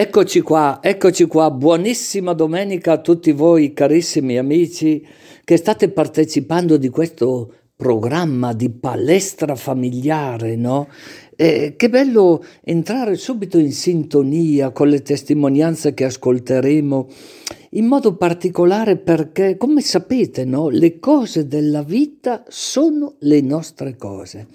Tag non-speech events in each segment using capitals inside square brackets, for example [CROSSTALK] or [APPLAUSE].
Eccoci qua, eccoci qua, buonissima domenica a tutti voi carissimi amici che state partecipando di questo programma di palestra familiare, no? Eh, che bello entrare subito in sintonia con le testimonianze che ascolteremo, in modo particolare perché, come sapete, no? le cose della vita sono le nostre cose.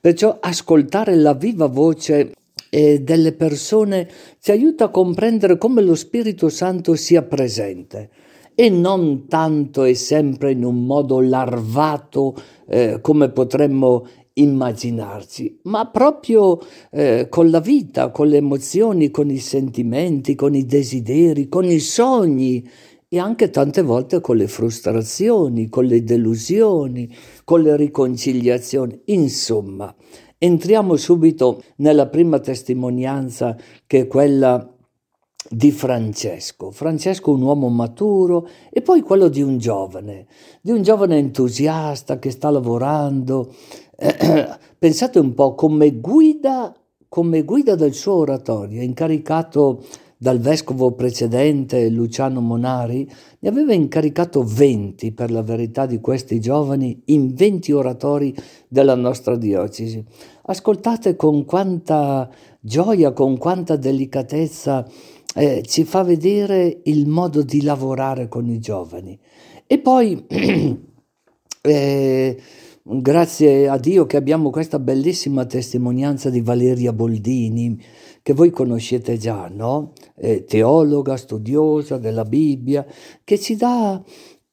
Perciò ascoltare la viva voce eh, delle persone ci aiuta a comprendere come lo Spirito Santo sia presente e non tanto e sempre in un modo larvato eh, come potremmo immaginarci, ma proprio eh, con la vita, con le emozioni, con i sentimenti, con i desideri, con i sogni e anche tante volte con le frustrazioni, con le delusioni, con le riconciliazioni. Insomma, Entriamo subito nella prima testimonianza che è quella di Francesco. Francesco un uomo maturo e poi quello di un giovane, di un giovane entusiasta che sta lavorando. [CLEARS THROAT] pensate un po' come guida, come guida del suo oratorio, incaricato dal vescovo precedente Luciano Monari, ne aveva incaricato 20 per la verità di questi giovani in 20 oratori della nostra diocesi. Ascoltate con quanta gioia, con quanta delicatezza eh, ci fa vedere il modo di lavorare con i giovani. E poi, [CLEARS THROAT] eh, grazie a Dio che abbiamo questa bellissima testimonianza di Valeria Boldini, che voi conoscete già, no? Eh, teologa, studiosa della Bibbia, che ci dà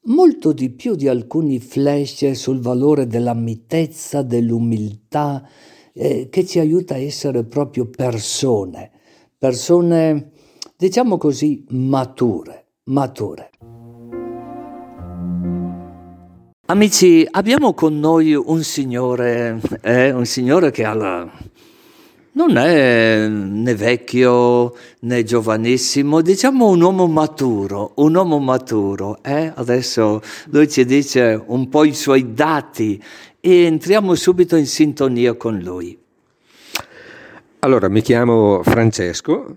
molto di più di alcuni flash sul valore della mitezza, dell'umiltà, eh, che ci aiuta a essere proprio persone, persone, diciamo così, mature, mature. Amici, abbiamo con noi un signore, eh, un signore che la, non è né vecchio né giovanissimo, diciamo un uomo maturo, un uomo maturo. Eh? Adesso lui ci dice un po' i suoi dati e entriamo subito in sintonia con lui. Allora, mi chiamo Francesco,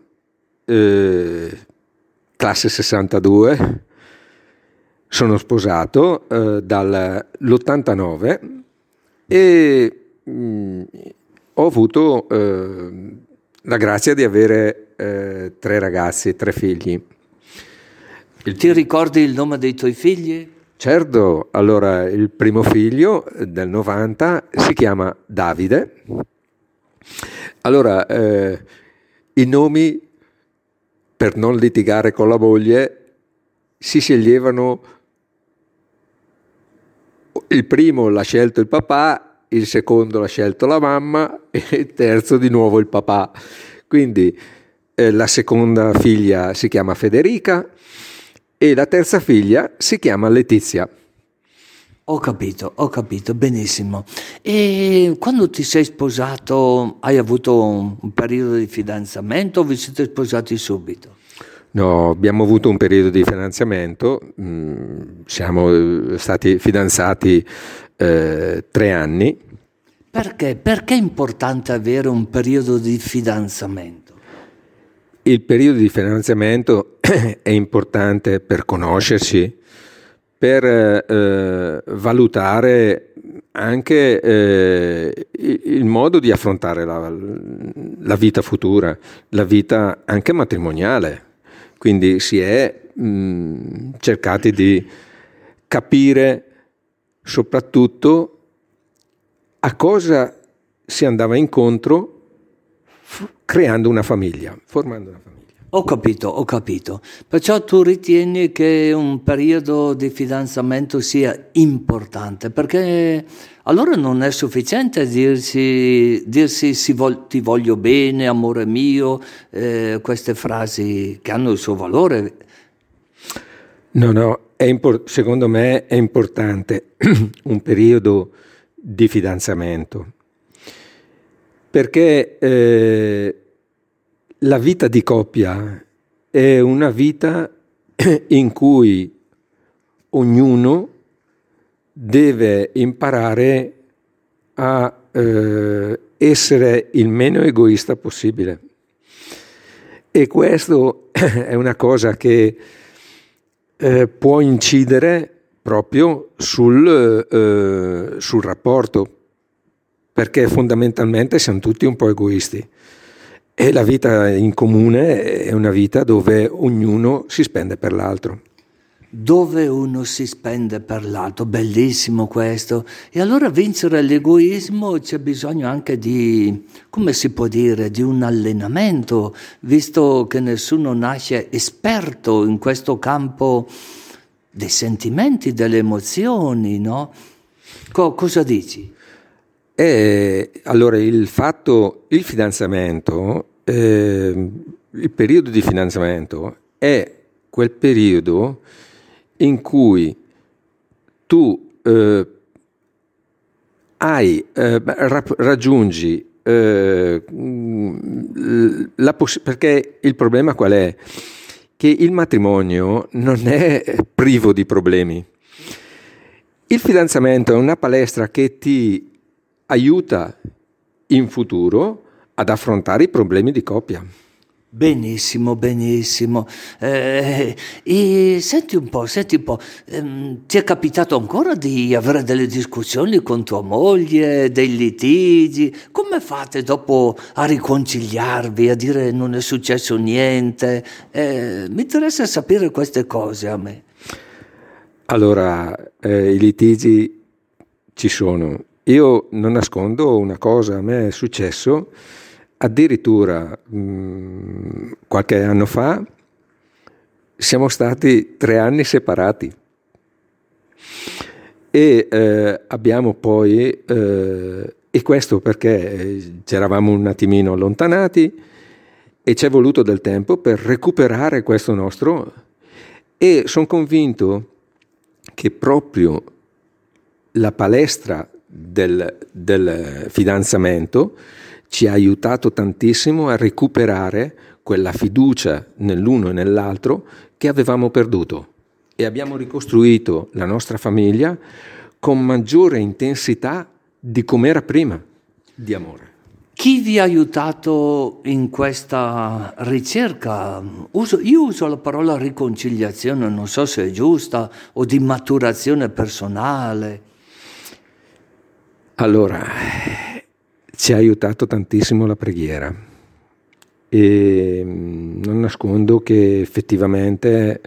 eh, classe 62, sono sposato eh, dall'89 e mh, mm, ho avuto eh, la grazia di avere eh, tre ragazzi, tre figli. Ti ricordi il nome dei tuoi figli? Certo, allora il primo figlio del 90 si chiama Davide. Allora, eh, i nomi per non litigare con la moglie si sceglievano, il primo l'ha scelto il papà il secondo l'ha scelto la mamma e il terzo di nuovo il papà. Quindi eh, la seconda figlia si chiama Federica e la terza figlia si chiama Letizia. Ho capito, ho capito, benissimo. E quando ti sei sposato hai avuto un, periodo di fidanzamento o vi siete sposati subito? No, abbiamo avuto un periodo di fidanzamento, mm, siamo eh, stati fidanzati eh, tre anni. Perché? Perché è importante avere un periodo di fidanzamento? Il periodo di fidanzamento [CLEARS THROAT] è importante per conoscersi, per eh, valutare anche eh, il modo di affrontare la, la, vita futura, la vita anche matrimoniale. Quindi si è mh, cercati di capire soprattutto a cosa si andava incontro creando una famiglia, formando una famiglia. Ho capito, ho capito. Perciò tu ritieni che un periodo di fidanzamento sia importante, perché allora non è sufficiente dirsi, dirsi si vol- ti voglio bene, amore mio, eh, queste frasi che hanno il suo valore. No, no, import- secondo me è importante [CLEARS THROAT] un periodo di fidanzamento perché eh, la vita di coppia è una vita [CLEARS THROAT] in cui ognuno deve imparare a eh, essere il meno egoista possibile E questo [CLEARS THROAT] è una cosa che eh, può incidere proprio sul, eh, sul rapporto, perché fondamentalmente siamo tutti un po' egoisti. E la vita in comune è una vita dove ognuno si spende per l'altro dove uno si spende per l'altro, bellissimo questo. E allora vincere l'egoismo c'è bisogno anche di, come si può dire, di un allenamento, visto che nessuno nasce esperto in questo campo dei sentimenti, delle emozioni, no? Co- cosa dici? Eh, allora, il fatto, il fidanzamento, eh, il periodo di fidanzamento è quel periodo in cui tu eh, hai, eh, raggiungi eh, la poss- perché il problema qual è? Che il matrimonio non è privo di problemi. Il fidanzamento è una palestra che ti aiuta in futuro ad affrontare i problemi di coppia. Benissimo, benissimo. Eh, e senti un po', senti un po', ehm, ti è capitato ancora di avere delle discussioni con tua moglie, dei litigi? Come fate dopo a riconciliarvi, a dire non è successo niente? Eh, mi interessa sapere queste cose a me. Allora, eh, i litigi ci sono. Io non nascondo una cosa, a me è successo Addirittura mh, mm, qualche anno fa siamo stati tre anni separati. E eh, abbiamo poi, eh, e questo perché ci eravamo un attimino allontanati e ci è voluto del tempo per recuperare questo nostro e sono convinto che proprio la palestra del, del fidanzamento ci ha aiutato tantissimo a recuperare quella fiducia nell'uno e nell'altro che avevamo perduto e abbiamo ricostruito la nostra famiglia con maggiore intensità di come era prima di amore. Chi vi ha aiutato in questa ricerca? Uso, io uso la parola riconciliazione, non so se è giusta, o di maturazione personale. Allora, ci ha aiutato tantissimo la preghiera e mm, non nascondo che effettivamente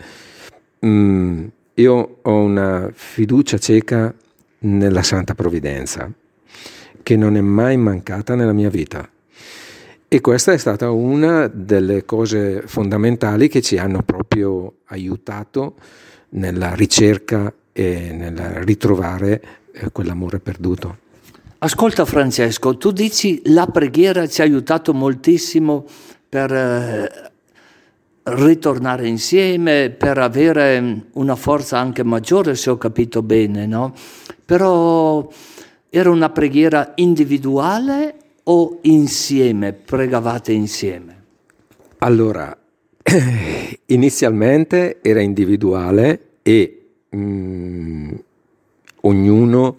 mh, mm, io ho una fiducia cieca nella Santa Provvidenza che non è mai mancata nella mia vita. E questa è stata una delle cose fondamentali che ci hanno proprio aiutato nella ricerca e nel ritrovare eh, quell'amore perduto. Ascolta Francesco, tu dici la preghiera ci ha aiutato moltissimo per eh, ritornare insieme, per avere una forza anche maggiore, se ho capito bene, no? Però era una preghiera individuale o insieme, pregavate insieme? Allora, [CLEARS THROAT] inizialmente era individuale e mm, ognuno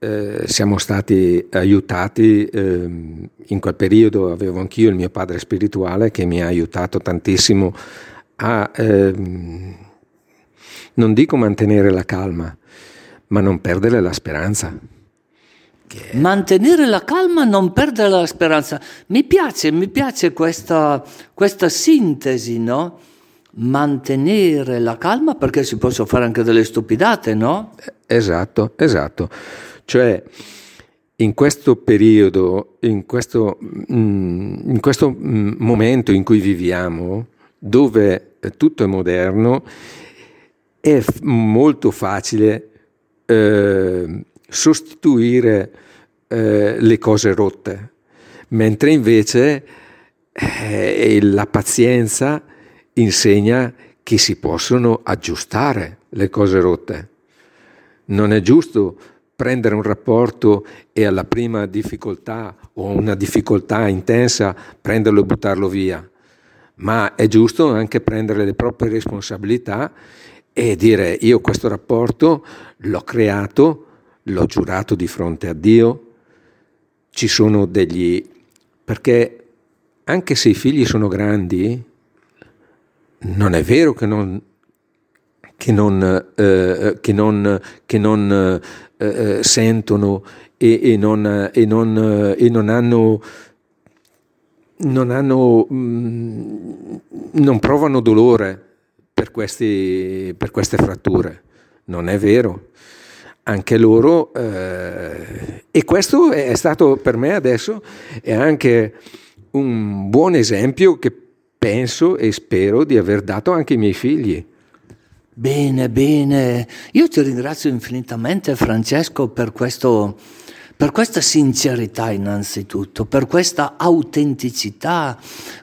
eh, siamo stati aiutati, eh, in quel periodo avevo anch'io il mio padre spirituale che mi ha aiutato tantissimo a, eh, non dico mantenere la calma, ma non perdere la speranza. Che... Mantenere la calma, non perdere la speranza. Mi piace, mi piace questa, questa sintesi, no? Mantenere la calma perché si possono fare anche delle stupidate, no? Esatto, esatto. Cioè, in questo periodo, in questo, mm, in questo mm, momento in cui viviamo, dove tutto è moderno, è molto facile eh, sostituire eh, le cose rotte, mentre invece eh, la pazienza insegna che si possono aggiustare le cose rotte. Non è giusto prendere un rapporto e alla prima difficoltà o una difficoltà intensa prenderlo e buttarlo via, ma è giusto anche prendere le proprie responsabilità e dire io questo rapporto l'ho creato, l'ho giurato di fronte a Dio, ci sono degli... perché anche se i figli sono grandi, non è vero che non, che non, eh, che non, che non eh, sentono e, e, non, e, non, e non hanno non, hanno, mm, non provano dolore per, questi, per, queste fratture. Non è vero. Anche loro, eh, e questo è stato per me adesso, è anche un buon esempio che penso e spero di aver dato anche ai miei figli. Bene, bene. Io ti ringrazio infinitamente Francesco per questo per questa sincerità innanzitutto, per questa autenticità,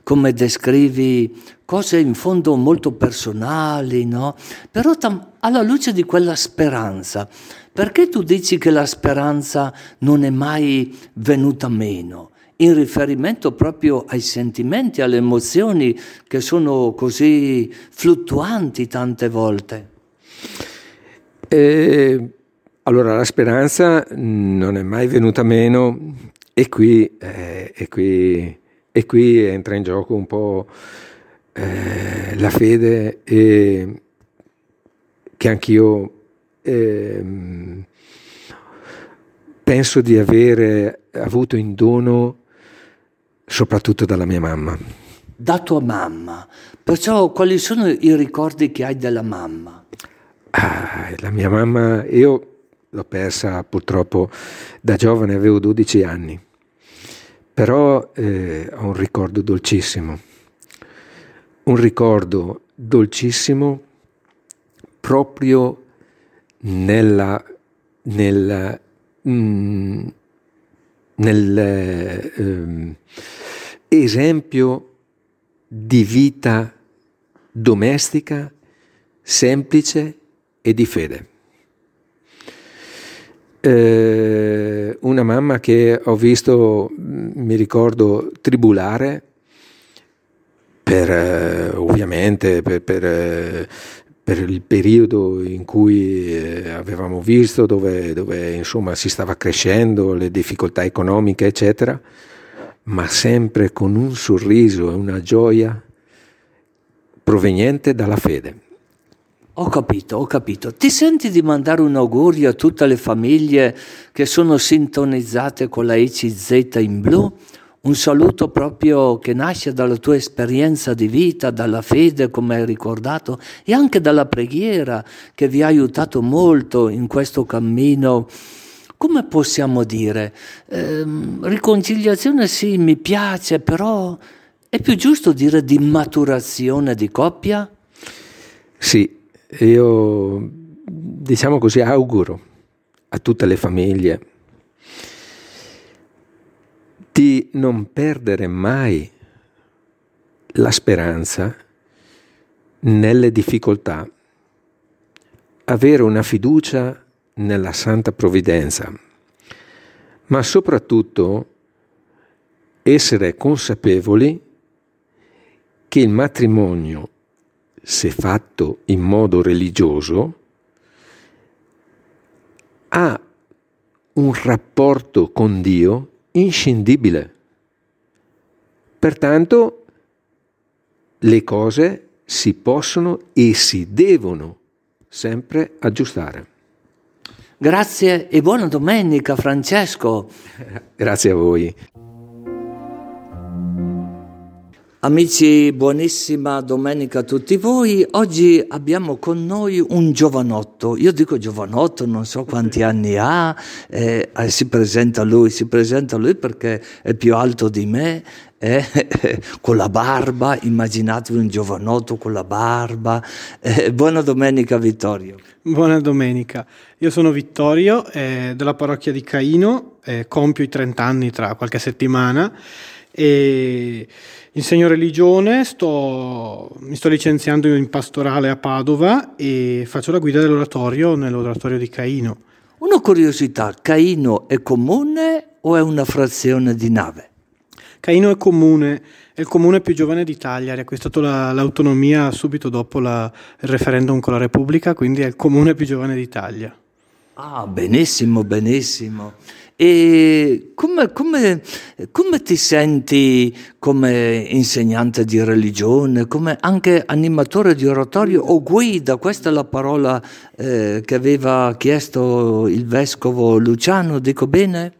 come descrivi cose in fondo molto personali, no? Però tam- alla luce di quella speranza, perché tu dici che la speranza non è mai venuta meno? In riferimento proprio ai sentimenti, alle emozioni che sono così fluttuanti tante volte. Eh, allora, la speranza non è mai venuta meno e qui, eh, e qui, e qui entra in gioco un po' eh, la fede e che anch'io eh, penso di avere avuto in dono soprattutto dalla mia mamma. Da tua mamma. Perciò quali sono i ricordi che hai della mamma? Ah, la mia mamma, io l'ho persa purtroppo da giovane, avevo 12 anni, però eh, ho un ricordo dolcissimo, un ricordo dolcissimo proprio nella, nella, mm, nel eh, esempio di vita domestica, semplice e di fede. Eh, una mamma che ho visto, mi ricordo, tribulare per, eh, ovviamente per, per, eh, per, il periodo in cui eh, avevamo visto, dove, dove insomma si stava crescendo, le difficoltà economiche, eccetera, ma sempre con un sorriso e una gioia proveniente dalla fede. Ho capito, ho capito. Ti senti di mandare un augurio a tutte le famiglie che sono sintonizzate con la ECZ in blu? Un saluto proprio che nasce dalla tua esperienza di vita, dalla fede, come hai ricordato, e anche dalla preghiera che vi ha aiutato molto in questo cammino. Come possiamo dire? Eh, riconciliazione sì, mi piace, però è più giusto dire di maturazione di coppia? Sì, io, diciamo così, auguro a tutte le famiglie di non perdere mai la speranza nelle difficoltà, avere una fiducia nella santa provvidenza, ma soprattutto essere consapevoli che il matrimonio se fatto in modo religioso, ha un rapporto con Dio inscindibile. Pertanto le cose si possono e si devono sempre aggiustare. Grazie e buona domenica Francesco. [LAUGHS] Grazie a voi. Amici, buonissima domenica a tutti voi. Oggi abbiamo con noi un giovanotto. Io dico giovanotto, non so quanti anni ha, eh, eh, si presenta lui, si presenta lui perché è più alto di me, eh, [LAUGHS] con la barba, immaginatevi un giovanotto con la barba. Eh, buona domenica Vittorio. Buona domenica, io sono Vittorio eh, della parrocchia di Caino, eh, compio i 30 anni tra qualche settimana e insegno religione, sto, mi sto licenziando in pastorale a Padova e faccio la guida dell'oratorio nell'oratorio di Caino. Una curiosità, Caino è comune o è una frazione di nave? Caino è comune, è il comune più giovane d'Italia, ha riacquistato la, l'autonomia subito dopo la, il referendum con la Repubblica, quindi è il comune più giovane d'Italia. Ah, benissimo, benissimo. E come, come, come, ti senti come insegnante di religione, come anche animatore di oratorio o guida? Questa è la parola eh, che aveva chiesto il vescovo Luciano, dico bene?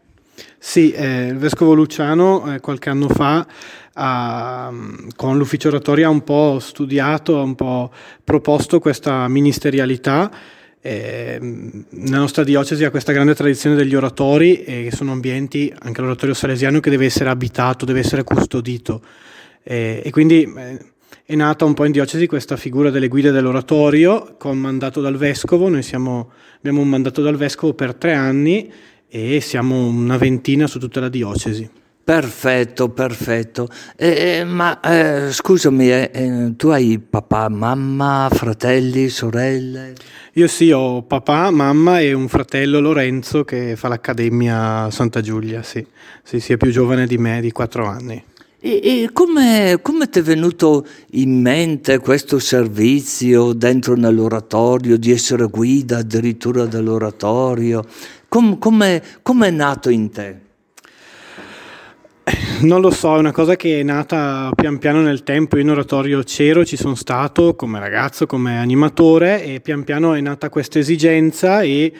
Sì, eh, il vescovo Luciano eh, qualche anno fa ha, con l'ufficio oratorio ha un po' studiato, ha un po' proposto questa ministerialità eh, nella nostra diocesi ha questa grande tradizione degli oratori, eh, che sono ambienti, anche l'oratorio salesiano, che deve essere abitato, deve essere custodito. Eh, e quindi eh, è nata un po' in diocesi questa figura delle guide dell'oratorio con mandato dal vescovo. Noi siamo, abbiamo un mandato dal vescovo per tre anni e siamo una ventina su tutta la diocesi. Perfetto, perfetto. Eh, eh, ma eh, scusami, eh, eh, tu hai papà, mamma, fratelli, sorelle? Io sì, ho papà, mamma e un fratello Lorenzo che fa l'Accademia Santa Giulia, sì. Sì, sì, è più giovane di me, di quattro anni. E, e come, come ti è venuto in mente questo servizio dentro nell'oratorio, di essere guida addirittura dell'oratorio? Com, come è nato in te? [LAUGHS] Non lo so, è una cosa che è nata pian piano nel tempo. Io in oratorio c'ero, ci sono stato come ragazzo, come animatore e pian piano è nata questa esigenza e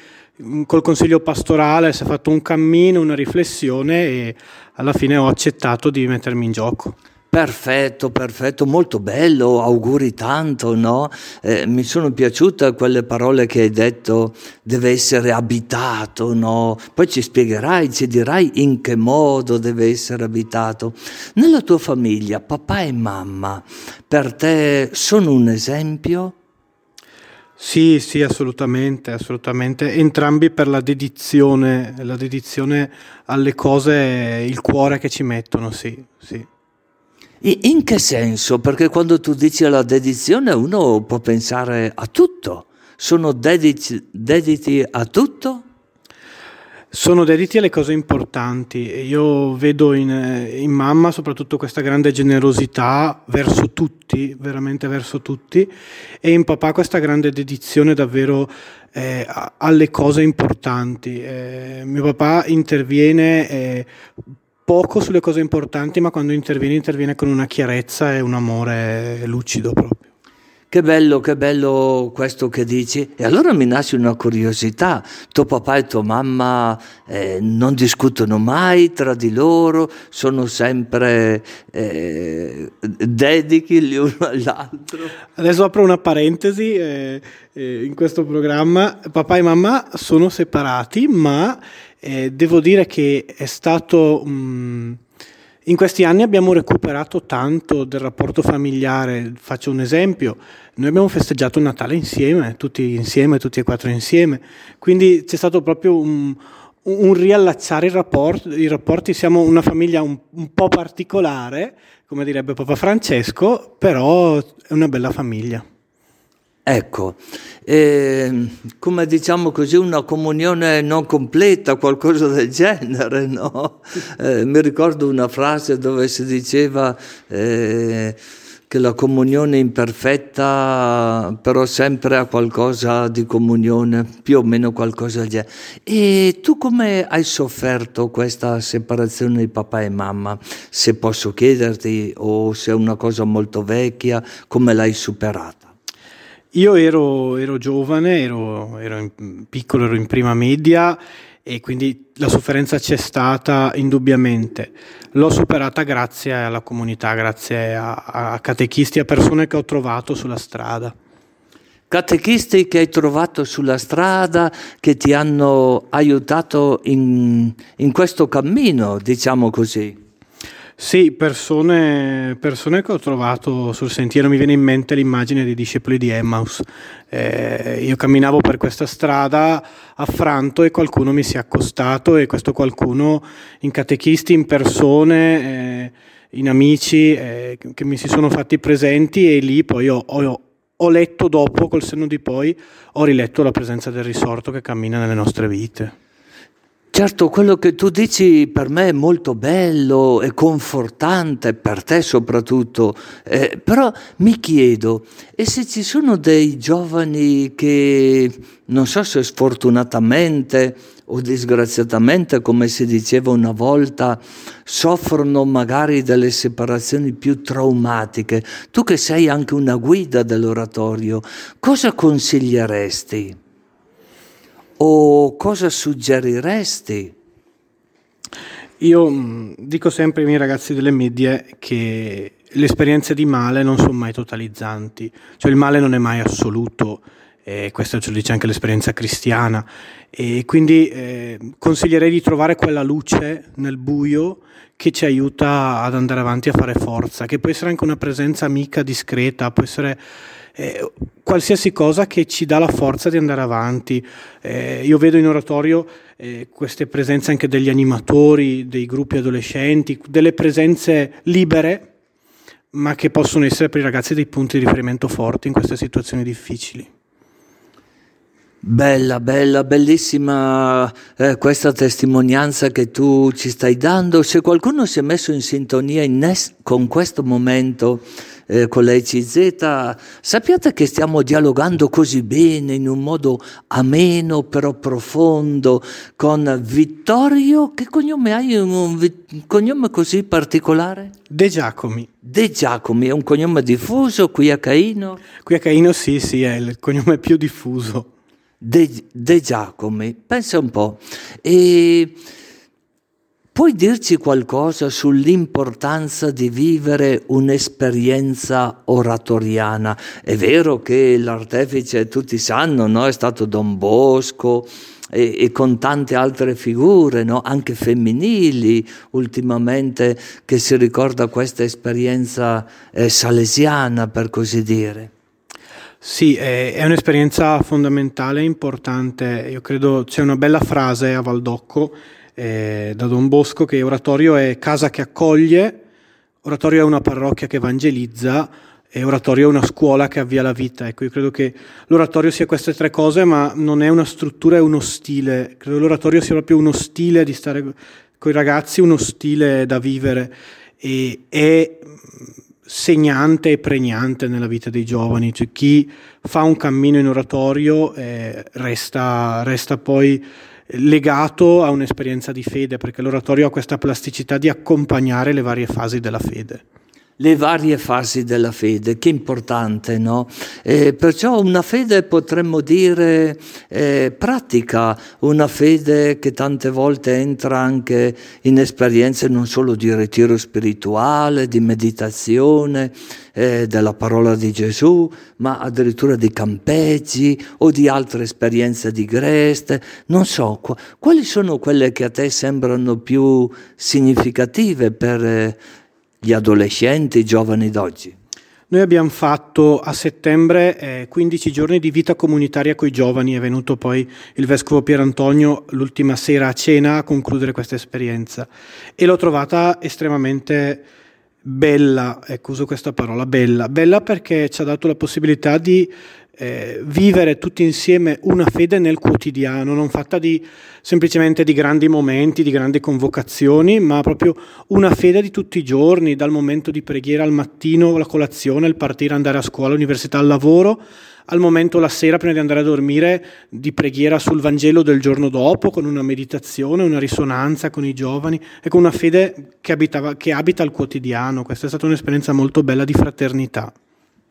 mm, col consiglio pastorale si è fatto un cammino, una riflessione e alla fine ho accettato di mettermi in gioco. Perfetto, perfetto, molto bello, auguri tanto, no? Eh, mi sono piaciute quelle parole che hai detto, deve essere abitato, no? Poi ci spiegherai, ci dirai in che modo deve essere abitato. Nella tua famiglia, papà e mamma, per te sono un esempio? Sì, sì, assolutamente, assolutamente. Entrambi per la dedizione, la dedizione alle cose, il cuore che ci mettono, sì, sì. In che senso? Perché quando tu dici la dedizione uno può pensare a tutto. Sono dediti, dediti a tutto? Sono dediti alle cose importanti. Io vedo in, in, mamma soprattutto questa grande generosità verso tutti, veramente verso tutti, e in papà questa grande dedizione davvero eh, alle cose importanti. Eh, mio papà interviene eh, poco sulle cose importanti, ma quando interviene, interviene con una chiarezza e un amore lucido proprio. Che bello, che bello questo che dici. E allora mi nasce una curiosità. Tuo papà e tua mamma eh, non discutono mai tra di loro, sono sempre eh, dedichi l'uno all'altro. Adesso apro una parentesi eh, eh in questo programma. Papà e mamma sono separati, ma eh, devo dire che è stato... Um, in questi anni abbiamo recuperato tanto del rapporto familiare. Faccio un esempio: noi abbiamo festeggiato Natale insieme, tutti insieme, tutti e quattro insieme. Quindi c'è stato proprio un, un riallacciare i rapporti, i rapporti. Siamo una famiglia un, un po' particolare, come direbbe Papa Francesco, però è una bella famiglia. Ecco, eh, come diciamo così, una comunione non completa, qualcosa del genere, no? [LAUGHS] Eh, mi ricordo una frase dove si diceva eh, che la comunione imperfetta però sempre ha qualcosa di comunione, più o meno qualcosa del genere. E tu come hai sofferto questa separazione di papà e mamma? Se posso chiederti, o se è una cosa molto vecchia, come l'hai superata? Io ero, ero giovane, ero, ero in, piccolo, ero in prima media e quindi la sofferenza c'è stata indubbiamente. L'ho superata grazie alla comunità, grazie a, a catechisti, a persone che ho trovato sulla strada. Catechisti che hai trovato sulla strada, che ti hanno aiutato in, in questo cammino, diciamo così. Sì, persone, persone, che ho trovato sul sentiero, mi viene in mente l'immagine dei discepoli di Emmaus. Eh, io camminavo per questa strada affranto e qualcuno mi si è accostato e questo qualcuno in catechisti, in persone, eh, in amici eh, che mi si sono fatti presenti e lì poi ho, ho, ho letto dopo, col senno di poi, ho riletto la presenza del risorto che cammina nelle nostre vite. Certo, quello che tu dici per me è molto bello e confortante, per te soprattutto, eh, però mi chiedo, e se ci sono dei giovani che, non so se sfortunatamente o disgraziatamente, come si diceva una volta, soffrono magari delle separazioni più traumatiche, tu che sei anche una guida dell'oratorio, cosa consiglieresti? O cosa suggeriresti? Io mm, dico sempre ai miei ragazzi delle medie che le esperienze di male non sono mai totalizzanti, cioè il male non è mai assoluto, e questo ce lo dice anche l'esperienza cristiana, e quindi eh, consiglierei di trovare quella luce nel buio che ci aiuta ad andare avanti a fare forza, che può essere anche una presenza amica discreta, può essere eh, qualsiasi cosa che ci dà la forza di andare avanti. Eh, io vedo in oratorio eh, queste presenze anche degli animatori, dei gruppi adolescenti, delle presenze libere, ma che possono essere per i ragazzi dei punti di riferimento forti in queste situazioni difficili. Bella, bella, bellissima eh, questa testimonianza che tu ci stai dando. Se qualcuno si è messo in sintonia in es- con questo momento, eh, con l'ECZ, sappiate che stiamo dialogando così bene, in un modo ameno però profondo, con Vittorio, che cognome hai? Un, vi- cognome così particolare? De Giacomi. De Giacomi, è un cognome diffuso qui a Caino? Qui a Caino sì, sì, è il cognome più diffuso. De, De Giacomi, pensa un po'. E Puoi dirci qualcosa sull'importanza di vivere un'esperienza oratoriana? È vero che l'artefice, tutti sanno, no? è stato Don Bosco e, e con tante altre figure, no? anche femminili, ultimamente, che si ricorda questa esperienza eh, salesiana, per così dire. Sì, è, un'esperienza fondamentale importante. Io credo c'è una bella frase a Valdocco eh, da Don Bosco che oratorio è casa che accoglie, oratorio è una parrocchia che evangelizza e oratorio è una scuola che avvia la vita. Ecco, io credo che l'oratorio sia queste tre cose, ma non è una struttura, è uno stile. Credo che l'oratorio sia proprio uno stile di stare con i ragazzi, uno stile da vivere e è segnante e pregnante nella vita dei giovani. Cioè, chi fa un cammino in oratorio eh, resta, resta poi legato a un'esperienza di fede, perché l'oratorio ha questa plasticità di accompagnare le varie fasi della fede le varie fasi della fede, che importante, no? Eh, perciò una fede potremmo dire eh, pratica, una fede che tante volte entra anche in esperienze non solo di ritiro spirituale, di meditazione eh, della parola di Gesù, ma addirittura di campeggi o di altre esperienze di greste. Non so, quali sono quelle che a te sembrano più significative per eh, gli adolescenti, i giovani d'oggi? Noi abbiamo fatto a settembre eh, 15 giorni di vita comunitaria con i giovani, è venuto poi il vescovo Pier Antonio l'ultima sera a cena a concludere questa esperienza. E l'ho trovata estremamente bella, ecco uso questa parola, bella, bella perché ci ha dato la possibilità di eh, vivere tutti insieme una fede nel quotidiano, non fatta di, semplicemente di grandi momenti, di grandi convocazioni, ma proprio una fede di tutti i giorni, dal momento di preghiera al mattino, la colazione, il partire, andare a scuola, all'università, al lavoro, al momento la sera prima di andare a dormire di preghiera sul Vangelo del giorno dopo, con una meditazione, una risonanza con i giovani e con una fede che, abitava, che abita il quotidiano. Questa è stata un'esperienza molto bella di fraternità.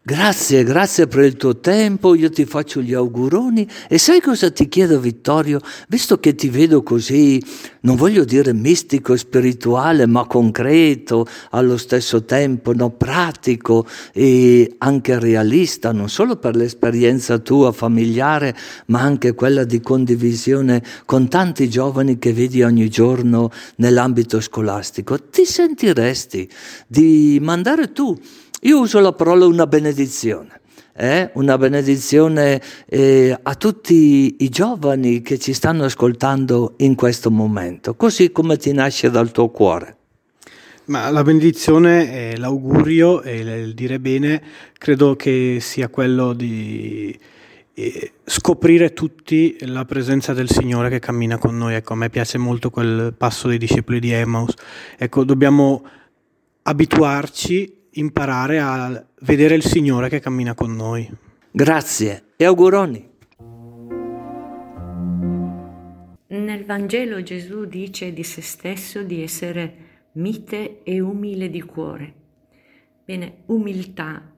Grazie, grazie per il tuo tempo, io ti faccio gli auguroni e sai cosa ti chiedo Vittorio? Visto che ti vedo così, non voglio dire mistico e spirituale, ma concreto allo stesso tempo, no, pratico e anche realista, non solo per l'esperienza tua familiare, ma anche quella di condivisione con tanti giovani che vedi ogni giorno nell'ambito scolastico, ti sentiresti di mandare tu io uso la parola una benedizione. Eh? una benedizione eh, a tutti i giovani che ci stanno ascoltando in questo momento, così come ti nasce dal tuo cuore. Ma la benedizione, e l'augurio e il dire bene credo che sia quello di, scoprire tutti la presenza del Signore che cammina con noi. Ecco, a me piace molto quel passo dei discepoli di Emmaus. Ecco, dobbiamo abituarci, imparare a vedere il Signore che cammina con noi. Grazie e auguroni. Nel Vangelo Gesù dice di se stesso di essere mite e umile di cuore. Bene, umiltà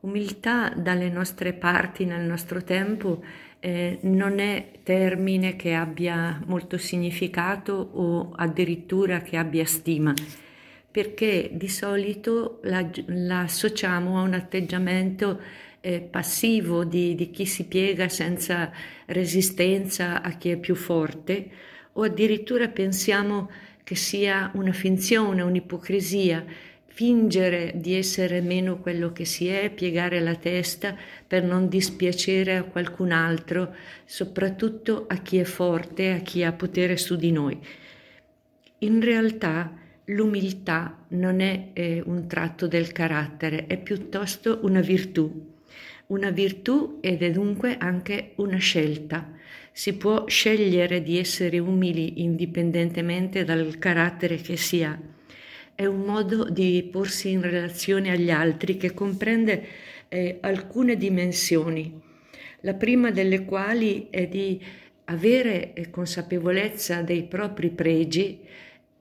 Umiltà dalle nostre parti nel nostro tempo eh, non è termine che abbia molto significato o addirittura che abbia stima, perché di solito la, la associamo a un atteggiamento eh, passivo di, di chi si piega senza resistenza a chi è più forte o addirittura pensiamo che sia una finzione, un'ipocrisia fingere di essere meno quello che si è, piegare la testa per non dispiacere a qualcun altro, soprattutto a chi è forte, a chi ha potere su di noi. In realtà l'umiltà non è eh, un tratto del carattere, è piuttosto una virtù. Una virtù ed è dunque anche una scelta. Si può scegliere di essere umili indipendentemente dal carattere che si ha è un modo di porsi in relazione agli altri che comprende eh, alcune dimensioni, la prima delle quali è di avere eh, consapevolezza dei propri pregi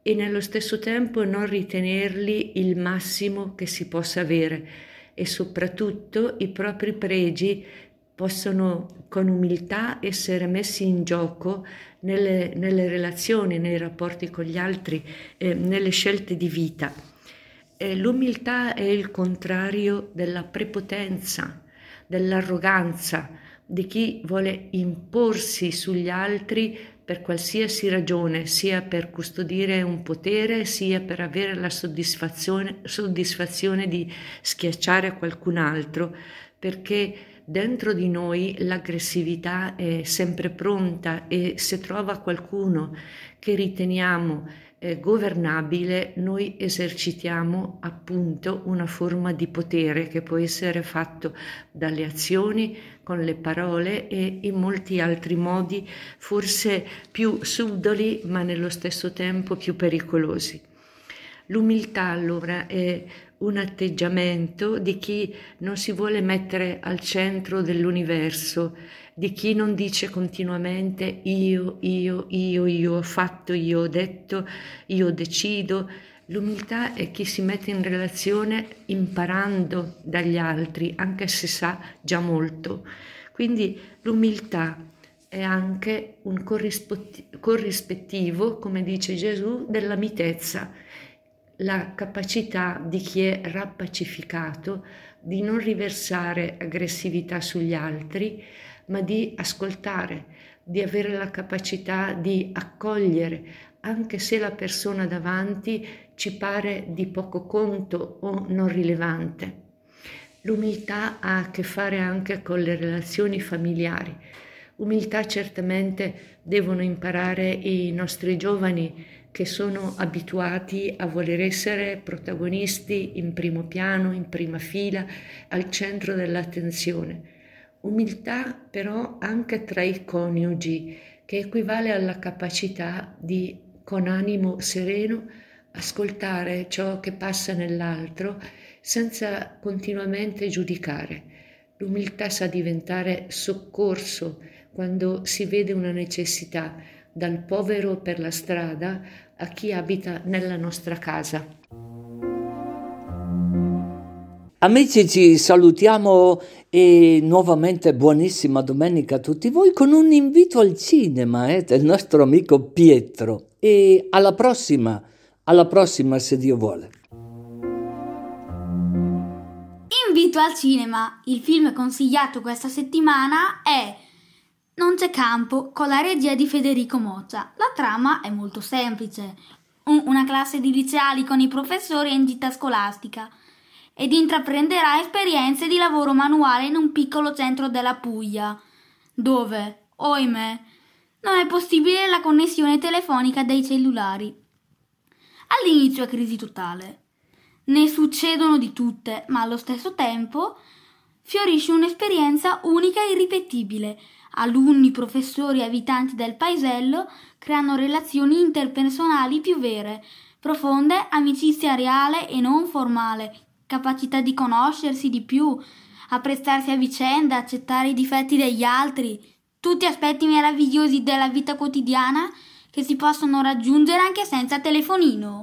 e nello stesso tempo non ritenerli il massimo che si possa avere e soprattutto i propri pregi possono con umiltà essere messi in gioco nelle, nelle relazioni, nei rapporti con gli altri, eh, nelle scelte di vita. Eh, l'umiltà è il contrario della prepotenza, dell'arroganza, di chi vuole imporsi sugli altri per qualsiasi ragione, sia per custodire un potere, sia per avere la soddisfazione, soddisfazione di schiacciare qualcun altro, perché dentro di noi l'aggressività è sempre pronta e se trova qualcuno che riteniamo eh, governabile, noi esercitiamo appunto una forma di potere che può essere fatto dalle azioni, con le parole e in molti altri modi, forse più subdoli ma nello stesso tempo più pericolosi. L'umiltà allora è un atteggiamento di chi non si vuole mettere al centro dell'universo, di chi non dice continuamente io, io, io, io ho fatto, io ho detto, io decido. L'umiltà è chi si mette in relazione imparando dagli altri, anche se sa già molto. Quindi l'umiltà è anche un corrispettivo, come dice Gesù, della mitezza la capacità di chi è rappacificato di non riversare aggressività sugli altri, ma di ascoltare, di avere la capacità di accogliere, anche se la persona davanti ci pare di poco conto o non rilevante. L'umiltà ha a che fare anche con le relazioni familiari. Umiltà certamente devono imparare i nostri giovani che sono abituati a voler essere protagonisti in primo piano, in prima fila, al centro dell'attenzione. Umiltà però anche tra i coniugi, che equivale alla capacità di, con animo sereno, ascoltare ciò che passa nell'altro senza continuamente giudicare. L'umiltà sa diventare soccorso quando si vede una necessità, dal povero per la strada a chi abita nella nostra casa. Amici, ci salutiamo e nuovamente buonissima domenica a tutti voi con un invito al cinema eh, del nostro amico Pietro. E alla prossima, alla prossima se Dio vuole. Invito al cinema. Il film consigliato questa settimana è non c'è campo con la regia di Federico Moccia. La trama è molto semplice. una classe di liceali con i professori in gita scolastica ed intraprenderà esperienze di lavoro manuale in un piccolo centro della Puglia, dove, oimè, non è possibile la connessione telefonica dei cellulari. All'inizio è crisi totale. Ne succedono di tutte, ma allo stesso tempo fiorisce un'esperienza unica e irripetibile. Alunni, professori e abitanti del paesello creano relazioni interpersonali più vere, profonde, amicizia reale e non formale, capacità di conoscersi di più, apprezzarsi a vicenda, accettare i difetti degli altri, tutti aspetti meravigliosi della vita quotidiana che si possono raggiungere anche senza telefonino.